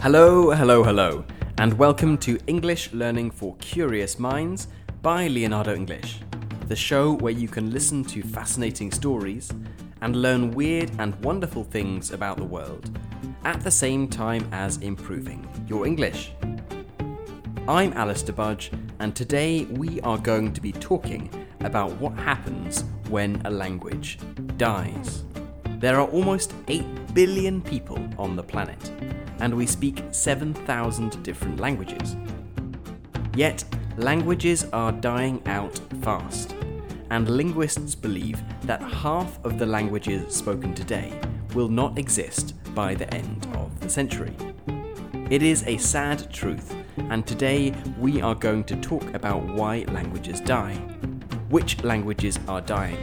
Hello, hello, hello, and welcome to English Learning for Curious Minds by Leonardo English, the show where you can listen to fascinating stories and learn weird and wonderful things about the world at the same time as improving your English. I'm Alistair Budge, and today we are going to be talking about what happens when a language dies. There are almost 8 billion people on the planet, and we speak 7,000 different languages. Yet, languages are dying out fast, and linguists believe that half of the languages spoken today will not exist by the end of the century. It is a sad truth, and today we are going to talk about why languages die, which languages are dying,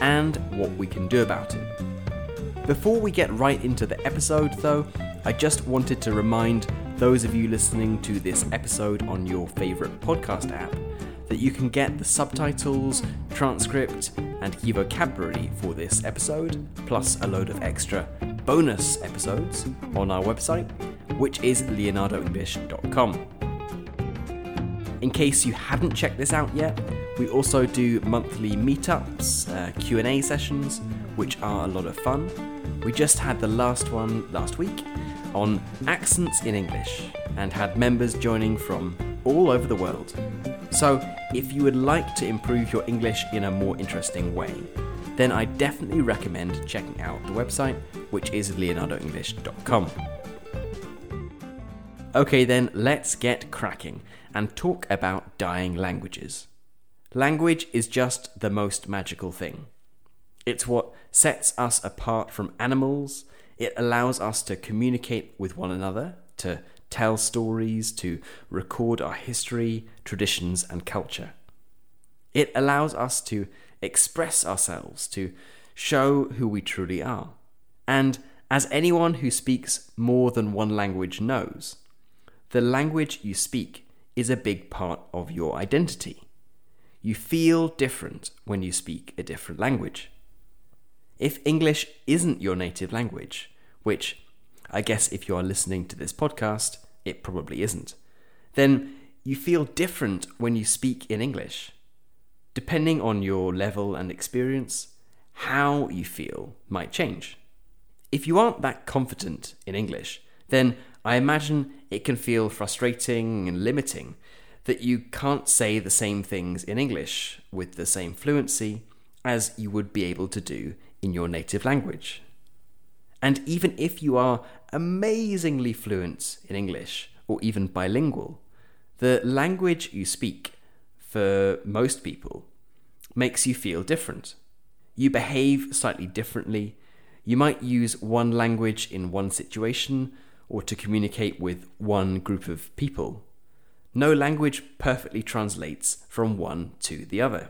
and what we can do about it. Before we get right into the episode, though, I just wanted to remind those of you listening to this episode on your favourite podcast app that you can get the subtitles, transcript, and key vocabulary for this episode, plus a load of extra bonus episodes on our website, which is leonardoenglish.com. In case you haven't checked this out yet, we also do monthly meetups, uh, Q&A sessions, which are a lot of fun. We just had the last one last week, on accents in English and had members joining from all over the world. So, if you would like to improve your English in a more interesting way, then I definitely recommend checking out the website, which is leonardoenglish.com. Okay, then let's get cracking and talk about dying languages. Language is just the most magical thing. It's what sets us apart from animals, it allows us to communicate with one another, to tell stories, to record our history, traditions, and culture. It allows us to express ourselves, to show who we truly are. And as anyone who speaks more than one language knows, the language you speak is a big part of your identity. You feel different when you speak a different language. If English isn't your native language, which I guess if you are listening to this podcast, it probably isn't, then you feel different when you speak in English. Depending on your level and experience, how you feel might change. If you aren't that confident in English, then I imagine it can feel frustrating and limiting that you can't say the same things in English with the same fluency as you would be able to do in your native language. And even if you are amazingly fluent in English or even bilingual, the language you speak, for most people, makes you feel different. You behave slightly differently. You might use one language in one situation or to communicate with one group of people. No language perfectly translates from one to the other.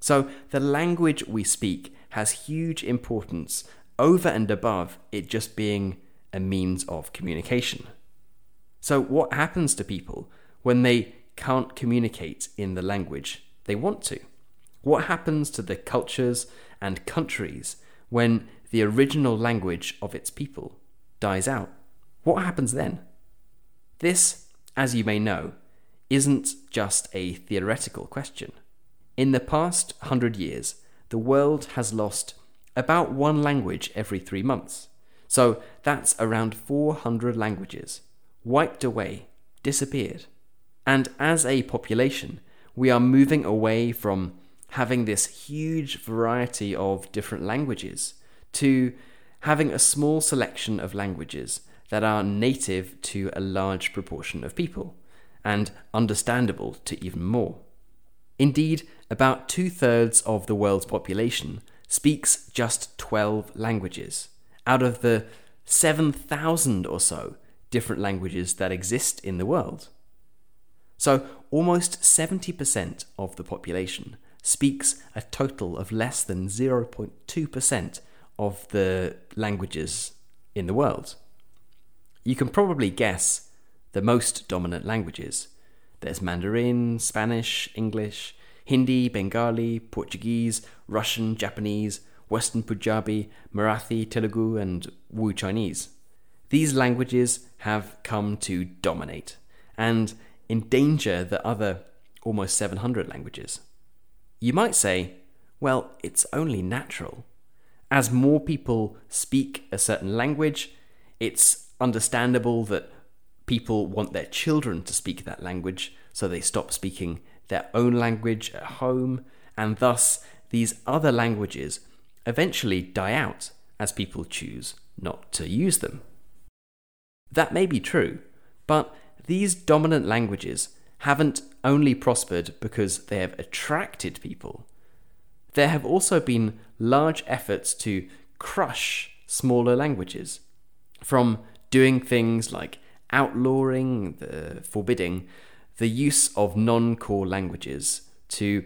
So, the language we speak has huge importance over and above it just being a means of communication. So, what happens to people when they can't communicate in the language they want to? What happens to the cultures and countries when the original language of its people dies out? What happens then? This, as you may know, isn't just a theoretical question. In the past hundred years, the world has lost about one language every three months. So that's around 400 languages wiped away, disappeared. And as a population, we are moving away from having this huge variety of different languages to having a small selection of languages that are native to a large proportion of people and understandable to even more. Indeed, about two thirds of the world's population speaks just 12 languages out of the 7,000 or so different languages that exist in the world. So, almost 70% of the population speaks a total of less than 0.2% of the languages in the world. You can probably guess the most dominant languages. There's Mandarin, Spanish, English, Hindi, Bengali, Portuguese, Russian, Japanese, Western Punjabi, Marathi, Telugu, and Wu Chinese. these languages have come to dominate and endanger the other almost 700 languages. You might say, well, it's only natural. As more people speak a certain language, it's understandable that people want their children to speak that language, so they stop speaking their own language at home, and thus these other languages eventually die out as people choose not to use them. That may be true, but these dominant languages haven't only prospered because they have attracted people. There have also been large efforts to crush smaller languages, from doing things like outlawing, the forbidding the use of non core languages to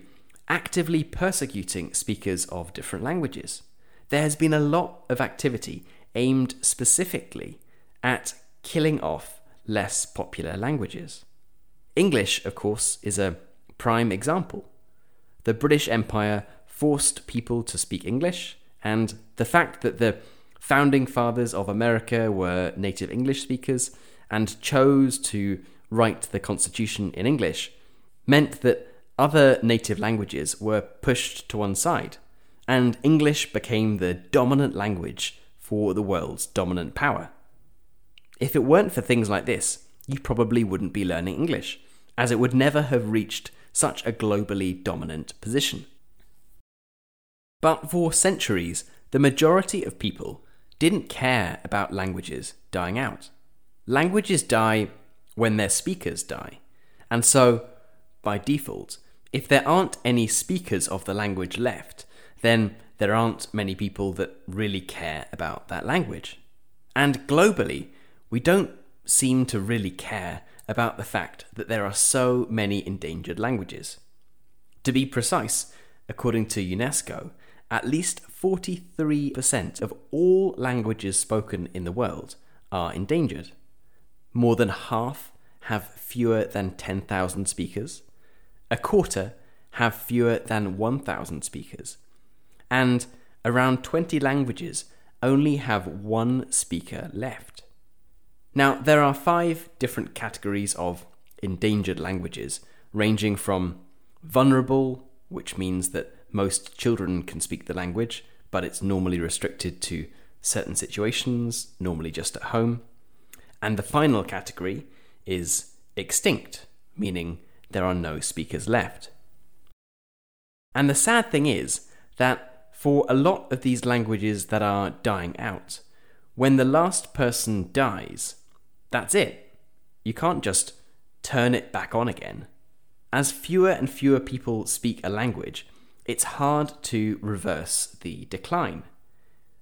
actively persecuting speakers of different languages. There has been a lot of activity aimed specifically at killing off less popular languages. English, of course, is a prime example. The British Empire forced people to speak English, and the fact that the founding fathers of America were native English speakers and chose to write the Constitution in English meant that other native languages were pushed to one side, and English became the dominant language for the world's dominant power. If it weren't for things like this, you probably wouldn't be learning English, as it would never have reached such a globally dominant position. But for centuries, the majority of people didn't care about languages dying out. Languages die when their speakers die, and so, by default, if there aren't any speakers of the language left, then there aren't many people that really care about that language. And globally, we don't seem to really care about the fact that there are so many endangered languages. To be precise, according to UNESCO, at least 43% of all languages spoken in the world are endangered. More than half have fewer than 10,000 speakers, a quarter have fewer than 1,000 speakers, and around 20 languages only have one speaker left. Now, there are five different categories of endangered languages, ranging from vulnerable, which means that most children can speak the language, but it's normally restricted to certain situations, normally just at home. And the final category is extinct, meaning there are no speakers left. And the sad thing is that for a lot of these languages that are dying out, when the last person dies, that's it. You can't just turn it back on again. As fewer and fewer people speak a language, it's hard to reverse the decline.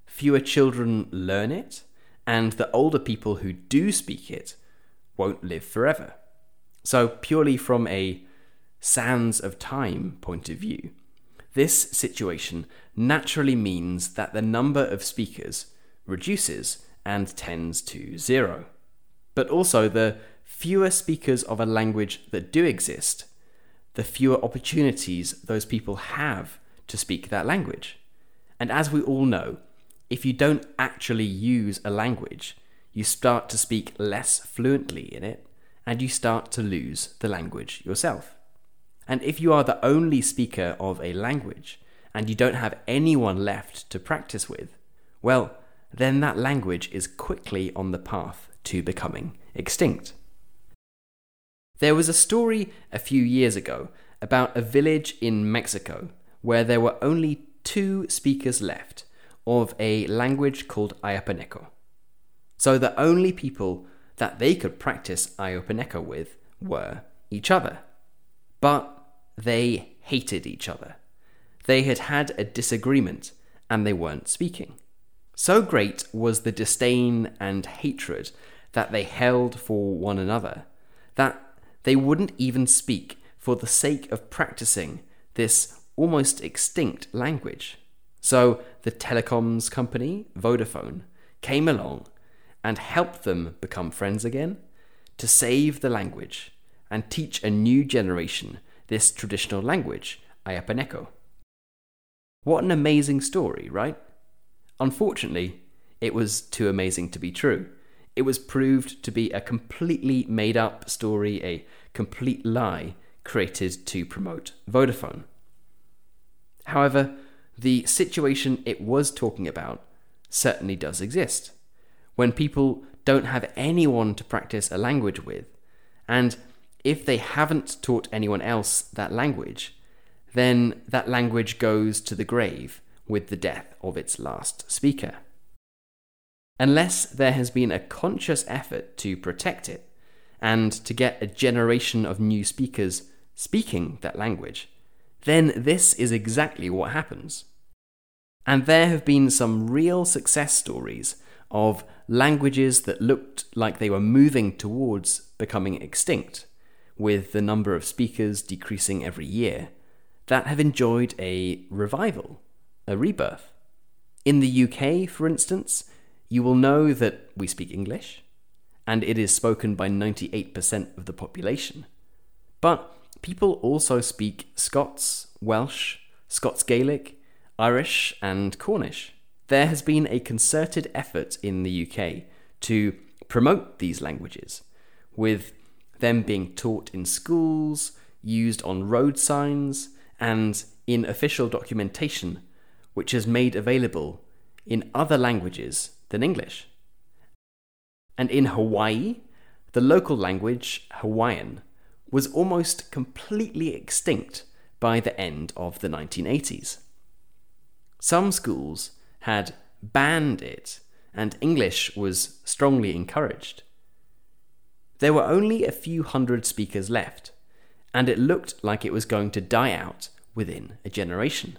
Fewer children learn it, and the older people who do speak it won't live forever. So, purely from a sands of time point of view, this situation naturally means that the number of speakers reduces and tends to zero but also the fewer speakers of a language that do exist, the fewer opportunities those people have to speak that language. And as we all know, if you don't actually use a language, you start to speak less fluently in it, and you start to lose the language yourself. And if you are the only speaker of a language, and you don't have anyone left to practice with, well, then that language is quickly on the path to becoming extinct. There was a story a few years ago about a village in Mexico where there were only two speakers left of a language called Ayapaneco. So the only people that they could practice Ayapaneco with were each other. But they hated each other. They had had a disagreement and they weren't speaking. So great was the disdain and hatred that they held for one another, that they wouldn't even speak for the sake of practicing this almost extinct language. So the telecoms company, Vodafone, came along and helped them become friends again to save the language and teach a new generation this traditional language, Ayapaneco. What an amazing story, right? Unfortunately, it was too amazing to be true it was proved to be a completely made up story, a complete lie created to promote Vodafone. However, the situation it was talking about certainly does exist. When people don't have anyone to practice a language with, and if they haven't taught anyone else that language, then that language goes to the grave with the death of its last speaker. Unless there has been a conscious effort to protect it and to get a generation of new speakers speaking that language, then this is exactly what happens. And there have been some real success stories of languages that looked like they were moving towards becoming extinct, with the number of speakers decreasing every year, that have enjoyed a revival, a rebirth. In the UK, for instance, you will know that we speak English, and it is spoken by 98% of the population. But people also speak Scots, Welsh, Scots Gaelic, Irish, and Cornish. There has been a concerted effort in the UK to promote these languages, with them being taught in schools, used on road signs, and in official documentation, which is made available in other languages than English. And in Hawaii, the local language, Hawaiian, was almost completely extinct by the end of the 1980s. Some schools had banned it, and English was strongly encouraged. There were only a few hundred speakers left, and it looked like it was going to die out within a generation.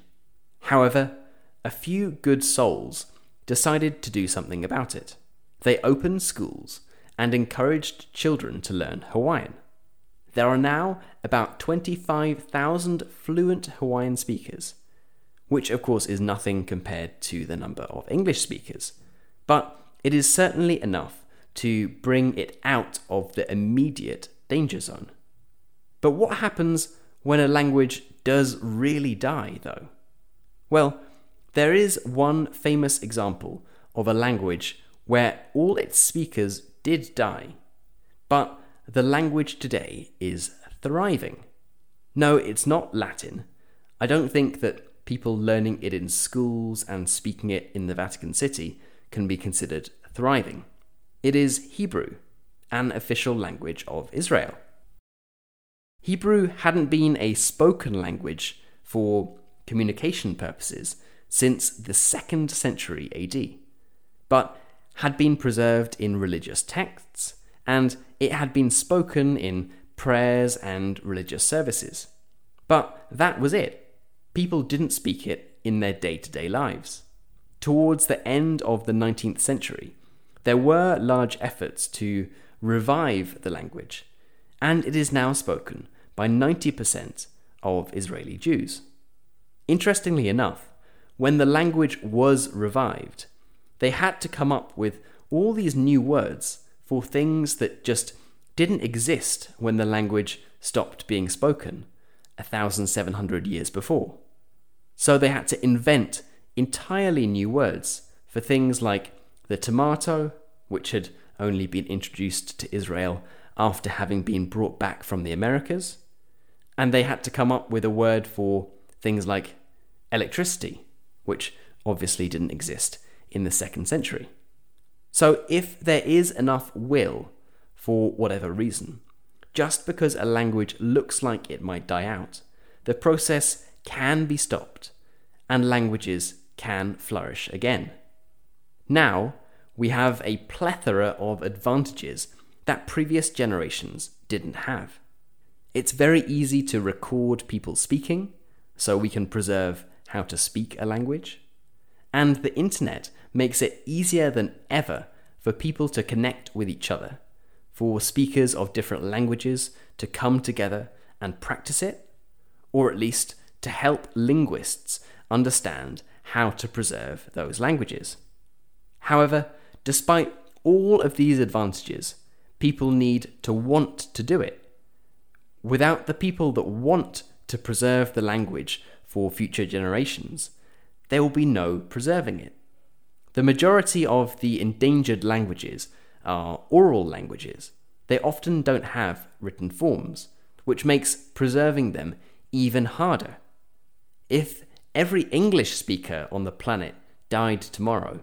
However, a few good souls decided to do something about it. They opened schools and encouraged children to learn Hawaiian. There are now about 25,000 fluent Hawaiian speakers, which of course is nothing compared to the number of English speakers, but it is certainly enough to bring it out of the immediate danger zone. But what happens when a language does really die, though? Well, there is one famous example of a language where all its speakers did die, but the language today is thriving. No, it's not Latin. I don't think that people learning it in schools and speaking it in the Vatican City can be considered thriving. It is Hebrew, an official language of Israel. Hebrew hadn't been a spoken language for communication purposes since the 2nd century AD, but had been preserved in religious texts, and it had been spoken in prayers and religious services. But that was it people didn't speak it in their day to day lives. Towards the end of the 19th century, there were large efforts to revive the language, and it is now spoken by 90% of Israeli Jews. Interestingly enough, when the language was revived, they had to come up with all these new words for things that just didn't exist when the language stopped being spoken 1,700 years before. So they had to invent entirely new words for things like the tomato, which had only been introduced to Israel after having been brought back from the Americas, and they had to come up with a word for things like electricity, which obviously didn't exist in the second century. So, if there is enough will, for whatever reason, just because a language looks like it might die out, the process can be stopped and languages can flourish again. Now, we have a plethora of advantages that previous generations didn't have. It's very easy to record people speaking, so we can preserve how to speak a language. And the internet makes it easier than ever for people to connect with each other, for speakers of different languages to come together and practice it, or at least to help linguists understand how to preserve those languages. However, despite all of these advantages, people need to want to do it. Without the people that want to preserve the language for future generations, there will be no preserving it. The majority of the endangered languages are oral languages. They often don't have written forms, which makes preserving them even harder. If every English speaker on the planet died tomorrow,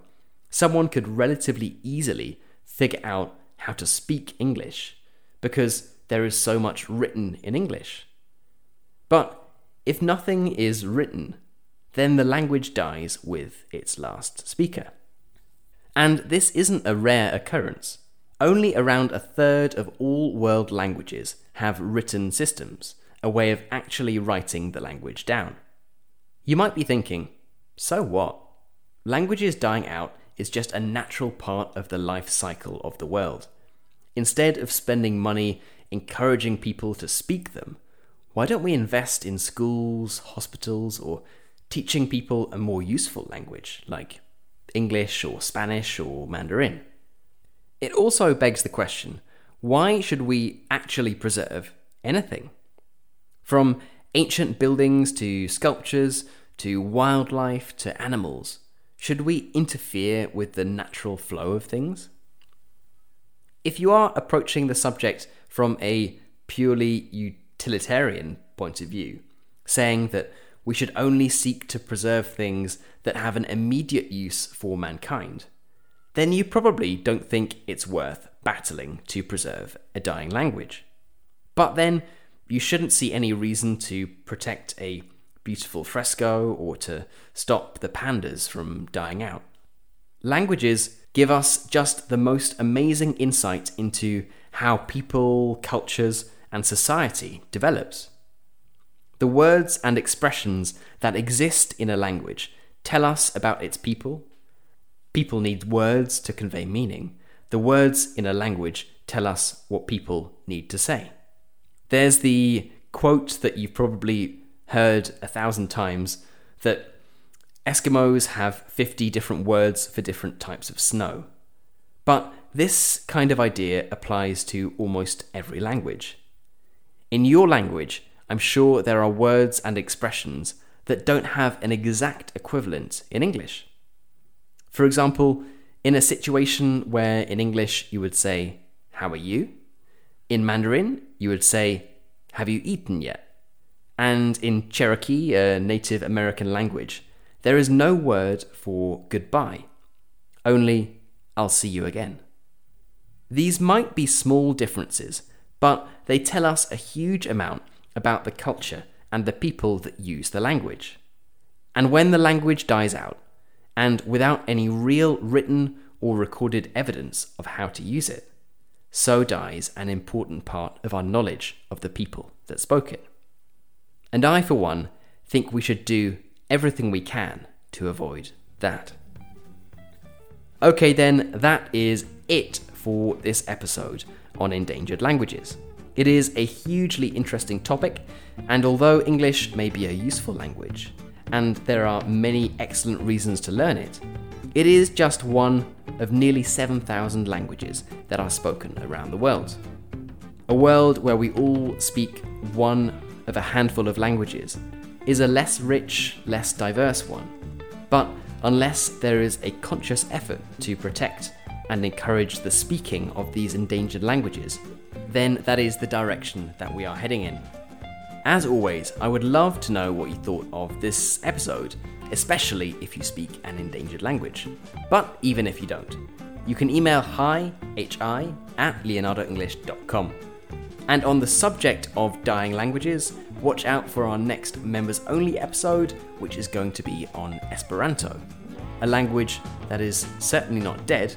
someone could relatively easily figure out how to speak English because there is so much written in English. But if nothing is written, then the language dies with its last speaker. And this isn't a rare occurrence. Only around a third of all world languages have written systems, a way of actually writing the language down. You might be thinking, so what? Languages dying out is just a natural part of the life cycle of the world. Instead of spending money encouraging people to speak them, why don't we invest in schools, hospitals, or teaching people a more useful language like English or Spanish or Mandarin? It also begs the question why should we actually preserve anything? From ancient buildings to sculptures to wildlife to animals, should we interfere with the natural flow of things? If you are approaching the subject from a purely utilitarian point of view, saying that we should only seek to preserve things that have an immediate use for mankind, then you probably don't think it's worth battling to preserve a dying language. But then you shouldn't see any reason to protect a beautiful fresco or to stop the pandas from dying out. Languages give us just the most amazing insight into how people, cultures, and society develops. The words and expressions that exist in a language tell us about its people. People need words to convey meaning. The words in a language tell us what people need to say. There's the quote that you've probably heard a thousand times that Eskimos have 50 different words for different types of snow. But this kind of idea applies to almost every language. In your language, I'm sure there are words and expressions that don't have an exact equivalent in English. For example, in a situation where in English you would say, How are you? In Mandarin, you would say, Have you eaten yet? And in Cherokee, a Native American language, there is no word for goodbye, only I'll see you again. These might be small differences, but they tell us a huge amount about the culture and the people that use the language. And when the language dies out, and without any real written or recorded evidence of how to use it, so dies an important part of our knowledge of the people that spoke it. And I, for one, think we should do everything we can to avoid that. Okay, then, that is it for this episode on endangered languages. It is a hugely interesting topic, and although English may be a useful language, and there are many excellent reasons to learn it, it is just one of nearly 7,000 languages that are spoken around the world. A world where we all speak one of a handful of languages is a less rich, less diverse one. But unless there is a conscious effort to protect and encourage the speaking of these endangered languages, then that is the direction that we are heading in. As always, I would love to know what you thought of this episode, especially if you speak an endangered language. But even if you don't, you can email hi, hi, at leonardoenglish.com. And on the subject of dying languages, watch out for our next members only episode, which is going to be on Esperanto, a language that is certainly not dead,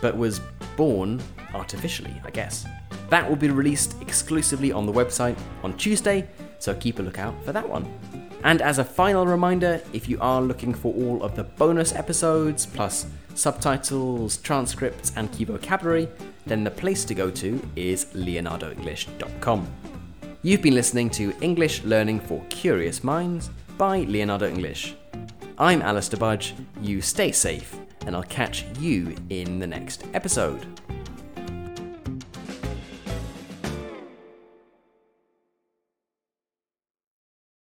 but was born artificially, I guess. That will be released exclusively on the website on Tuesday, so keep a lookout for that one. And as a final reminder, if you are looking for all of the bonus episodes, plus subtitles, transcripts, and key vocabulary, then the place to go to is leonardoenglish.com. You've been listening to English Learning for Curious Minds by Leonardo English. I'm Alistair Budge, you stay safe, and I'll catch you in the next episode.